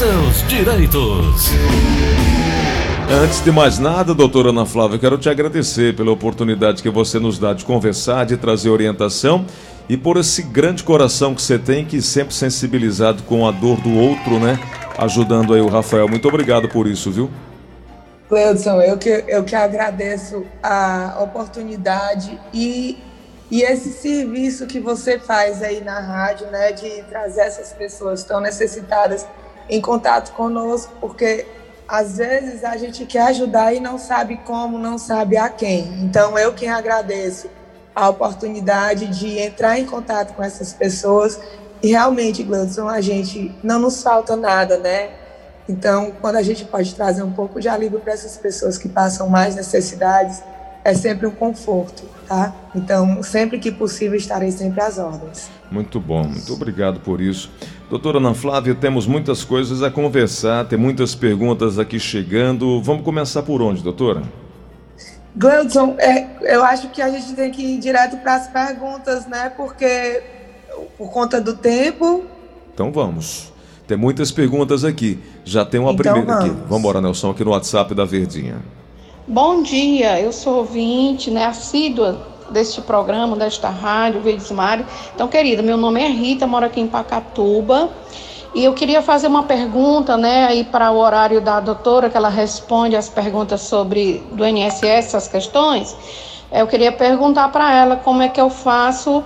seus direitos. Antes de mais nada, doutora Ana Flávia, quero te agradecer pela oportunidade que você nos dá de conversar, de trazer orientação e por esse grande coração que você tem, que sempre sensibilizado com a dor do outro, né? Ajudando aí o Rafael. Muito obrigado por isso, viu? Cleudson, eu que, eu que agradeço a oportunidade e, e esse serviço que você faz aí na rádio, né, de trazer essas pessoas tão necessitadas em contato conosco, porque às vezes a gente quer ajudar e não sabe como, não sabe a quem. Então eu quem agradeço a oportunidade de entrar em contato com essas pessoas e realmente, Gleudson, a gente não nos falta nada, né? Então, quando a gente pode trazer um pouco de alívio para essas pessoas que passam mais necessidades, é sempre um conforto, tá? Então, sempre que possível, estarei sempre às ordens. Muito bom, muito obrigado por isso. Doutora Ana Flávia, temos muitas coisas a conversar, tem muitas perguntas aqui chegando. Vamos começar por onde, doutora? Gleudson, é, eu acho que a gente tem que ir direto para as perguntas, né? Porque por conta do tempo. Então vamos. Tem muitas perguntas aqui. Já tem uma então, primeira vamos. aqui. Vamos embora, Nelson, aqui no WhatsApp da Verdinha. Bom dia, eu sou ouvinte, né, assídua deste programa, desta rádio, Verdes Mário. Então, querida, meu nome é Rita, moro aqui em Pacatuba. E eu queria fazer uma pergunta, né, aí para o horário da doutora, que ela responde as perguntas sobre do INSS, essas questões. Eu queria perguntar para ela como é que eu faço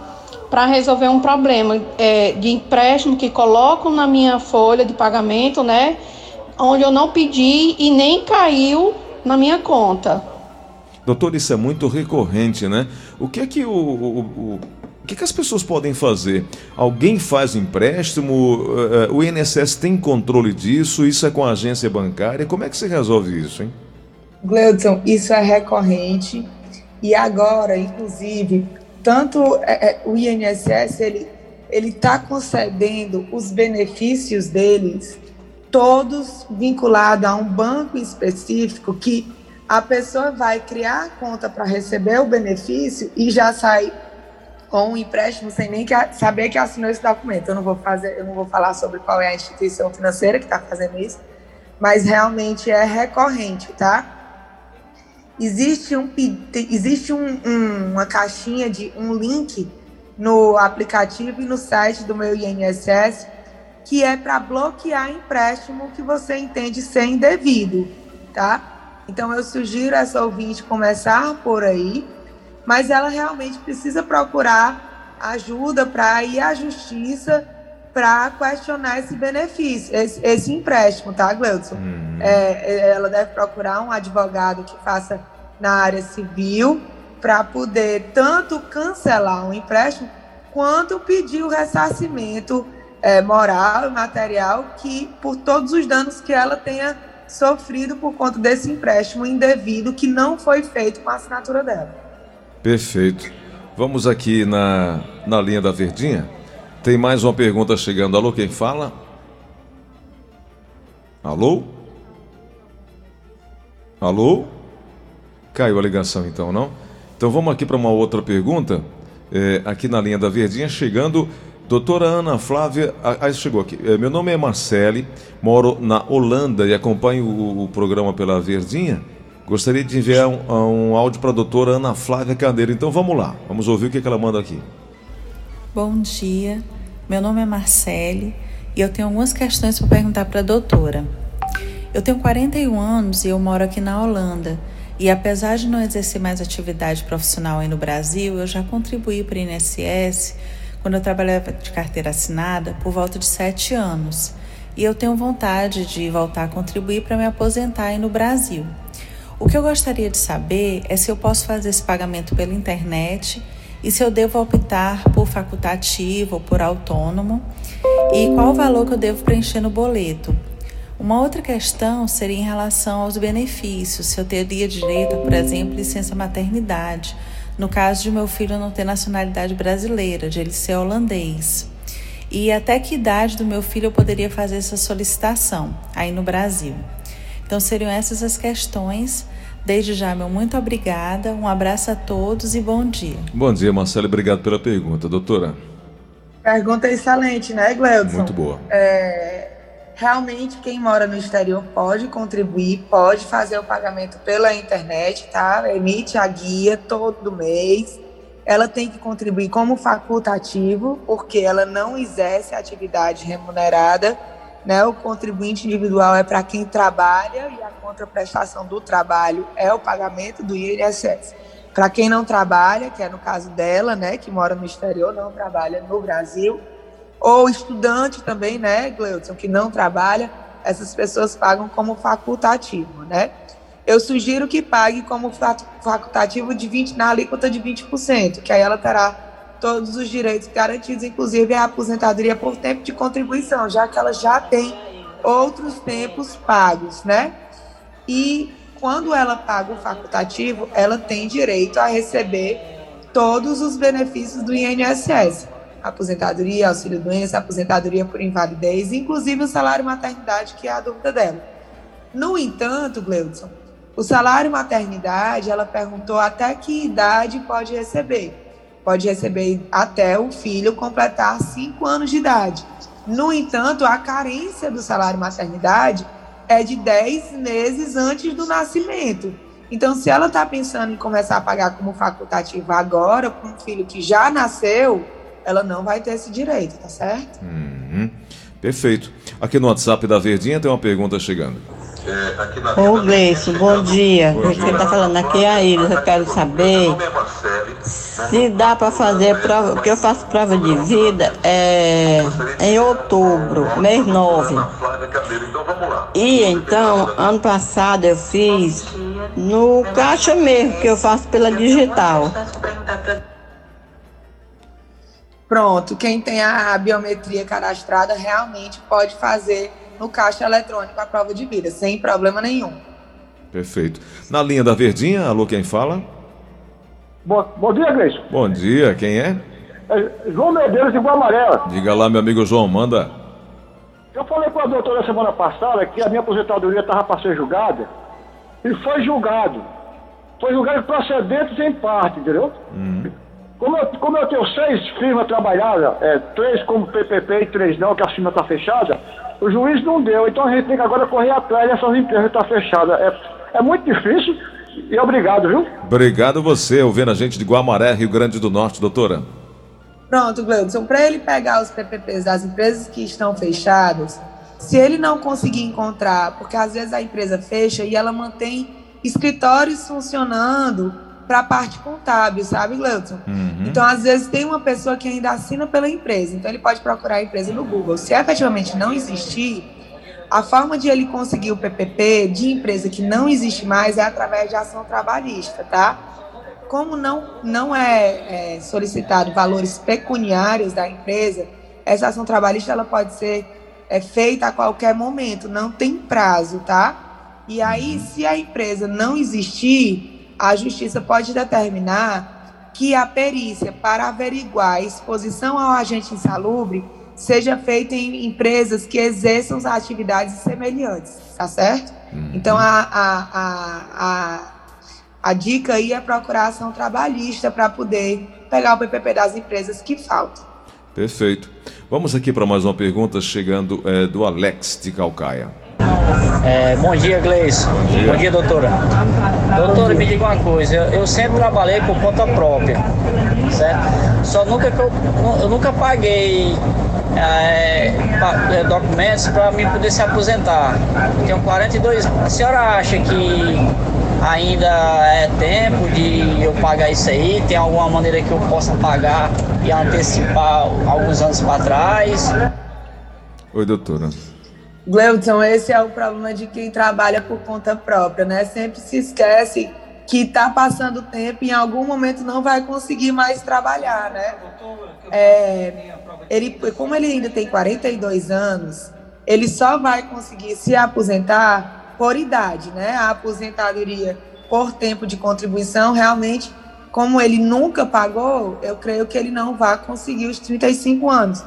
para resolver um problema é, de empréstimo que colocam na minha folha de pagamento, né, onde eu não pedi e nem caiu na minha conta. Doutor, isso é muito recorrente, né? O que é que o, o, o o que, que, as pessoas podem fazer? Alguém faz empréstimo? Eh, o INSS tem controle disso? Isso é com a agência bancária? Como é que se resolve isso, hein? Gleudson, isso é recorrente. E agora, inclusive, tanto é, é, o INSS ele ele está concedendo os benefícios deles todos vinculados a um banco específico que a pessoa vai criar a conta para receber o benefício e já sai com um empréstimo sem nem que, saber que assinou esse documento. Eu não vou fazer, eu não vou falar sobre qual é a instituição financeira que está fazendo isso, mas realmente é recorrente, tá? Existe um existe um, um, uma caixinha de um link no aplicativo e no site do meu INSS que é para bloquear empréstimo que você entende ser indevido, tá? Então eu sugiro essa ouvinte começar por aí mas ela realmente precisa procurar ajuda para ir à justiça para questionar esse benefício, esse, esse empréstimo, tá, Gleudson? Uhum. É, ela deve procurar um advogado que faça na área civil para poder tanto cancelar um empréstimo quanto pedir o ressarcimento é, moral e material que por todos os danos que ela tenha sofrido por conta desse empréstimo indevido que não foi feito com a assinatura dela. Perfeito. Vamos aqui na, na linha da Verdinha. Tem mais uma pergunta chegando. Alô, quem fala? Alô? Alô? Caiu a ligação então, não? Então vamos aqui para uma outra pergunta. É, aqui na linha da Verdinha, chegando. Doutora Ana Flávia, aí chegou aqui. É, meu nome é Marcele, moro na Holanda e acompanho o, o programa pela Verdinha. Gostaria de enviar um, um áudio para a doutora Ana Flávia Candeiro. Então vamos lá, vamos ouvir o que, que ela manda aqui. Bom dia, meu nome é Marcele e eu tenho algumas questões para perguntar para a doutora. Eu tenho 41 anos e eu moro aqui na Holanda. E apesar de não exercer mais atividade profissional aí no Brasil, eu já contribuí para o INSS quando eu trabalhava de carteira assinada por volta de sete anos. E eu tenho vontade de voltar a contribuir para me aposentar aí no Brasil. O que eu gostaria de saber é se eu posso fazer esse pagamento pela internet e se eu devo optar por facultativo ou por autônomo e qual o valor que eu devo preencher no boleto. Uma outra questão seria em relação aos benefícios, se eu teria direito por exemplo, licença maternidade, no caso de meu filho não ter nacionalidade brasileira, de ele ser holandês. E até que idade do meu filho eu poderia fazer essa solicitação aí no Brasil. Então seriam essas as questões. Desde já, meu muito obrigada, um abraço a todos e bom dia. Bom dia, Marcelo, obrigado pela pergunta. Doutora? Pergunta excelente, né, Gleudson? Muito boa. É, realmente quem mora no exterior pode contribuir, pode fazer o pagamento pela internet, tá? Emite a guia todo mês. Ela tem que contribuir como facultativo, porque ela não exerce atividade remunerada. Né? O contribuinte individual é para quem trabalha e a contraprestação do trabalho é o pagamento do INSS. Para quem não trabalha, que é no caso dela, né, que mora no exterior, não trabalha no Brasil, ou estudante também, né, Gleudson, que não trabalha, essas pessoas pagam como facultativo, né? Eu sugiro que pague como facultativo de 20, na alíquota de 20%, que aí ela terá todos os direitos garantidos, inclusive a aposentadoria por tempo de contribuição, já que ela já tem outros tempos pagos, né? E quando ela paga o facultativo, ela tem direito a receber todos os benefícios do INSS aposentadoria, auxílio-doença, aposentadoria por invalidez, inclusive o salário maternidade, que é a dúvida dela. No entanto, Gleudson, o salário maternidade, ela perguntou até que idade pode receber. Pode receber até o filho completar cinco anos de idade. No entanto, a carência do salário maternidade é de 10 meses antes do nascimento. Então, se ela está pensando em começar a pagar como facultativa agora, para um filho que já nasceu, ela não vai ter esse direito, tá certo? Uhum. Perfeito. Aqui no WhatsApp da Verdinha tem uma pergunta chegando. Ô Gleice, bom dia. Bom dia. Quem está falando aqui é a Iris. Eu quero saber se dá para fazer prova, porque eu faço prova de vida é, em outubro, mês 9. E então, ano passado eu fiz no caixa mesmo, que eu faço pela digital. Pronto, quem tem a biometria cadastrada realmente pode fazer no caixa eletrônico a prova de vida, sem problema nenhum. Perfeito. Na linha da Verdinha, alô, quem fala? Bom, bom dia, Gleice. Bom dia, quem é? é João Medeiros de Guamaré. Diga lá, meu amigo João, manda. Eu falei com a doutora semana passada que a minha aposentadoria estava para ser julgada e foi julgado. Foi julgado procedentes em parte, entendeu? Uhum. Como eu, como eu tenho seis firmas trabalhadas, é, três como PPP e três não, que a firma está fechada, o juiz não deu. Então a gente tem que agora correr atrás dessas empresas que estão tá fechadas. É, é muito difícil e obrigado, viu? Obrigado você, ouvindo a gente de Guamaré, Rio Grande do Norte, doutora. Pronto, Gleudson, para ele pegar os PPPs das empresas que estão fechadas, se ele não conseguir encontrar, porque às vezes a empresa fecha e ela mantém escritórios funcionando para a parte contábil, sabe, Gleudson? Uhum. Então, às vezes, tem uma pessoa que ainda assina pela empresa, então ele pode procurar a empresa no Google. Se efetivamente não existir, a forma de ele conseguir o PPP de empresa que não existe mais é através de ação trabalhista, tá? Como não, não é, é solicitado valores pecuniários da empresa, essa ação trabalhista ela pode ser é, feita a qualquer momento, não tem prazo, tá? E aí, uhum. se a empresa não existir, a justiça pode determinar que a perícia para averiguar a exposição ao agente insalubre seja feita em empresas que exerçam as atividades semelhantes, tá certo? Uhum. Então, a, a, a, a, a dica aí é procurar ação trabalhista para poder pegar o PPP das empresas que faltam. Perfeito. Vamos aqui para mais uma pergunta chegando é, do Alex de Calcaia. É, bom dia, Gleice. Bom dia. bom dia, doutora. Doutora, me diga uma coisa. Eu, eu, sempre trabalhei por conta própria, certo? Só nunca que eu, eu nunca paguei é, é documentos para mim poder se aposentar. Eu tenho 42. A senhora acha que ainda é tempo de eu pagar isso aí? Tem alguma maneira que eu possa pagar e antecipar alguns anos para trás? Oi, doutora. Gleudson, esse é o problema de quem trabalha por conta própria, né? Sempre se esquece que está passando tempo e em algum momento não vai conseguir mais trabalhar, né? É, ele, como ele ainda tem 42 anos, ele só vai conseguir se aposentar por idade, né? A aposentadoria por tempo de contribuição, realmente, como ele nunca pagou, eu creio que ele não vai conseguir os 35 anos.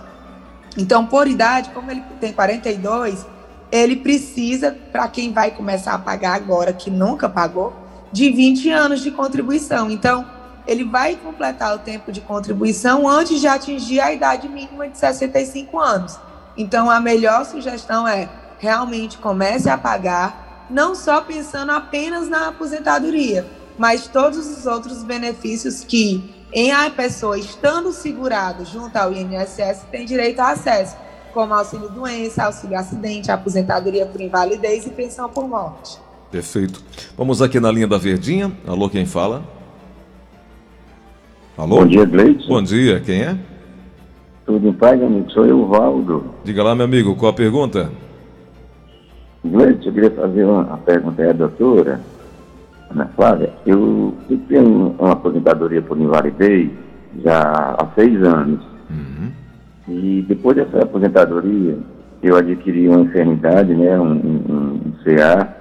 Então, por idade, como ele tem 42, ele precisa, para quem vai começar a pagar agora, que nunca pagou, de 20 anos de contribuição. Então, ele vai completar o tempo de contribuição antes de atingir a idade mínima de 65 anos. Então, a melhor sugestão é realmente comece a pagar, não só pensando apenas na aposentadoria, mas todos os outros benefícios que, em a pessoa estando segurado junto ao INSS, tem direito a acesso, como auxílio doença, auxílio acidente, aposentadoria por invalidez e pensão por morte. Perfeito. Vamos aqui na linha da Verdinha. Alô, quem fala? Alô? Bom dia, Gleison. Bom dia, quem é? Tudo em paz, amigo? Sou eu, Valdo. Diga lá, meu amigo, qual a pergunta? Gleison, eu queria fazer uma pergunta aí à doutora. Ana Flávia, eu, eu tenho uma aposentadoria por invalidez já há seis anos. Uhum. E depois dessa aposentadoria, eu adquiri uma enfermidade, né, um, um, um CA,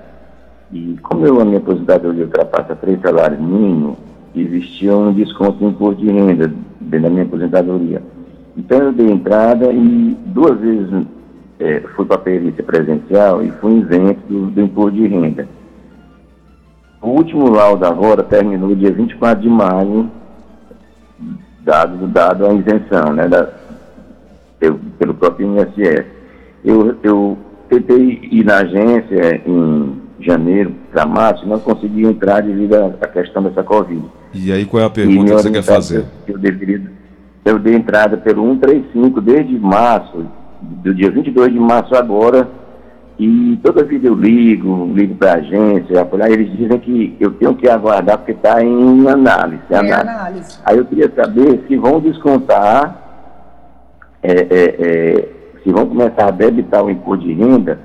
e como eu, a minha aposentadoria ultrapassa três salários mínimos, existia um desconto no imposto de renda dentro da minha aposentadoria. Então eu dei entrada e duas vezes é, fui para a perícia presencial e fui isento do, do imposto de renda. O último laudo agora terminou dia 24 de maio, dado, dado a isenção, né, da, pelo, pelo próprio INSS. Eu, eu tentei ir na agência em janeiro para março, não consegui entrar devido à questão dessa Covid. E aí, qual é a pergunta que você quer fazer? Eu, deveria, eu dei entrada pelo 135 desde março, do dia 22 de março agora, e toda vida eu ligo, ligo para a agência, apoiar, eles dizem que eu tenho que aguardar porque está em análise, Em análise. análise. Aí eu queria saber se vão descontar, é, é, é, se vão começar a debitar o imposto de renda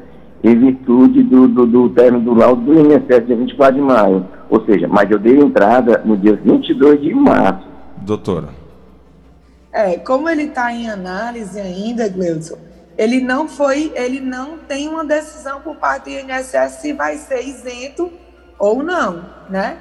em virtude do, do, do término do laudo do INSS dia 24 de maio. Ou seja, mas eu dei entrada no dia 22 de março. Doutora. É, como ele está em análise ainda, Gleudson, ele não foi, ele não tem uma decisão por parte do INSS se vai ser isento ou não, né?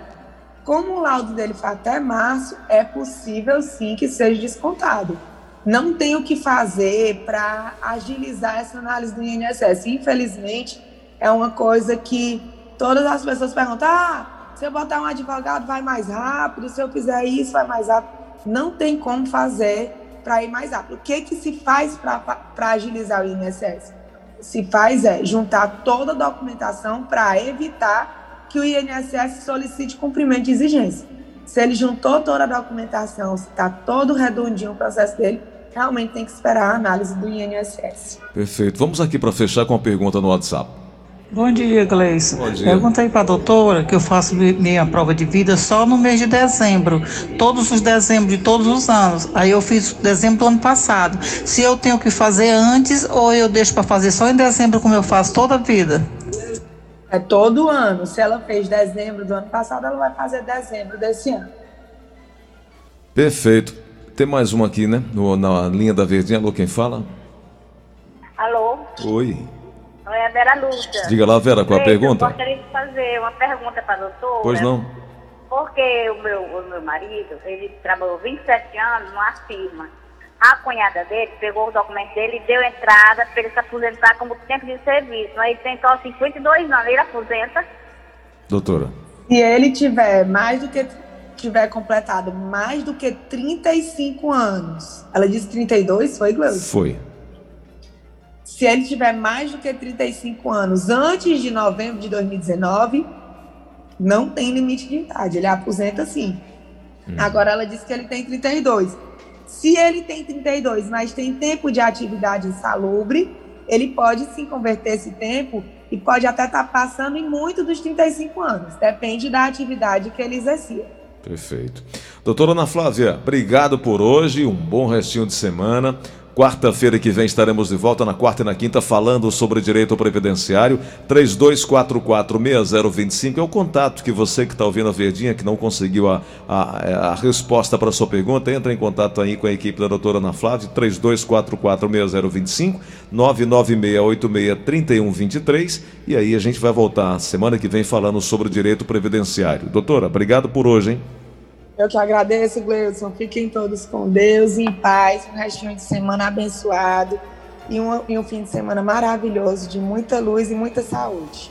Como o laudo dele foi até março, é possível sim que seja descontado. Não tem o que fazer para agilizar essa análise do INSS. Infelizmente, é uma coisa que todas as pessoas perguntam: ah, se eu botar um advogado vai mais rápido, se eu fizer isso vai mais rápido. Não tem como fazer para ir mais rápido. O que, que se faz para agilizar o INSS? Se faz é juntar toda a documentação para evitar que o INSS solicite cumprimento de exigência. Se ele juntou toda a documentação, se está todo redondinho o processo dele, realmente tem que esperar a análise do INSS. Perfeito. Vamos aqui para fechar com a pergunta no WhatsApp. Bom dia, Gleison. Bom dia. Pergunta aí para a doutora que eu faço mi- minha prova de vida só no mês de dezembro. Todos os dezembros de todos os anos. Aí eu fiz dezembro do ano passado. Se eu tenho que fazer antes ou eu deixo para fazer só em dezembro como eu faço toda a vida? É todo ano. Se ela fez dezembro do ano passado, ela vai fazer dezembro desse ano. Perfeito. Tem mais uma aqui, né? No- na linha da Verdinha. Alô, quem fala? Alô? Oi. Oi, é a Vera Lúcia. Diga lá, Vera, qual a pergunta? Eu gostaria de fazer uma pergunta para a doutora. Pois não. Porque o meu, o meu marido, ele trabalhou 27 anos numa firma. A cunhada dele pegou o documento dele e deu entrada para ele se aposentar como tempo de serviço. Aí ele tem só 52 anos, ele aposenta. Doutora. Se ele tiver mais do que tiver completado mais do que 35 anos, ela disse 32, foi, Gleuson? Foi. Se ele tiver mais do que 35 anos antes de novembro de 2019, não tem limite de idade, ele aposenta sim. Agora ela disse que ele tem 32. Se ele tem 32, mas tem tempo de atividade insalubre, ele pode sim converter esse tempo e pode até estar passando em muito dos 35 anos. Depende da atividade que ele exercia. Perfeito. Doutora Ana Flávia, obrigado por hoje, um bom restinho de semana. Quarta-feira que vem estaremos de volta, na quarta e na quinta, falando sobre direito previdenciário. 32446025 é o contato que você que está ouvindo a Verdinha, que não conseguiu a, a, a resposta para a sua pergunta, entra em contato aí com a equipe da doutora Ana Flávia, 32446025, 996863123, e aí a gente vai voltar semana que vem falando sobre direito previdenciário. Doutora, obrigado por hoje, hein? Eu que agradeço, Gleudson. Fiquem todos com Deus, em paz, um restinho de semana abençoado e um, e um fim de semana maravilhoso, de muita luz e muita saúde.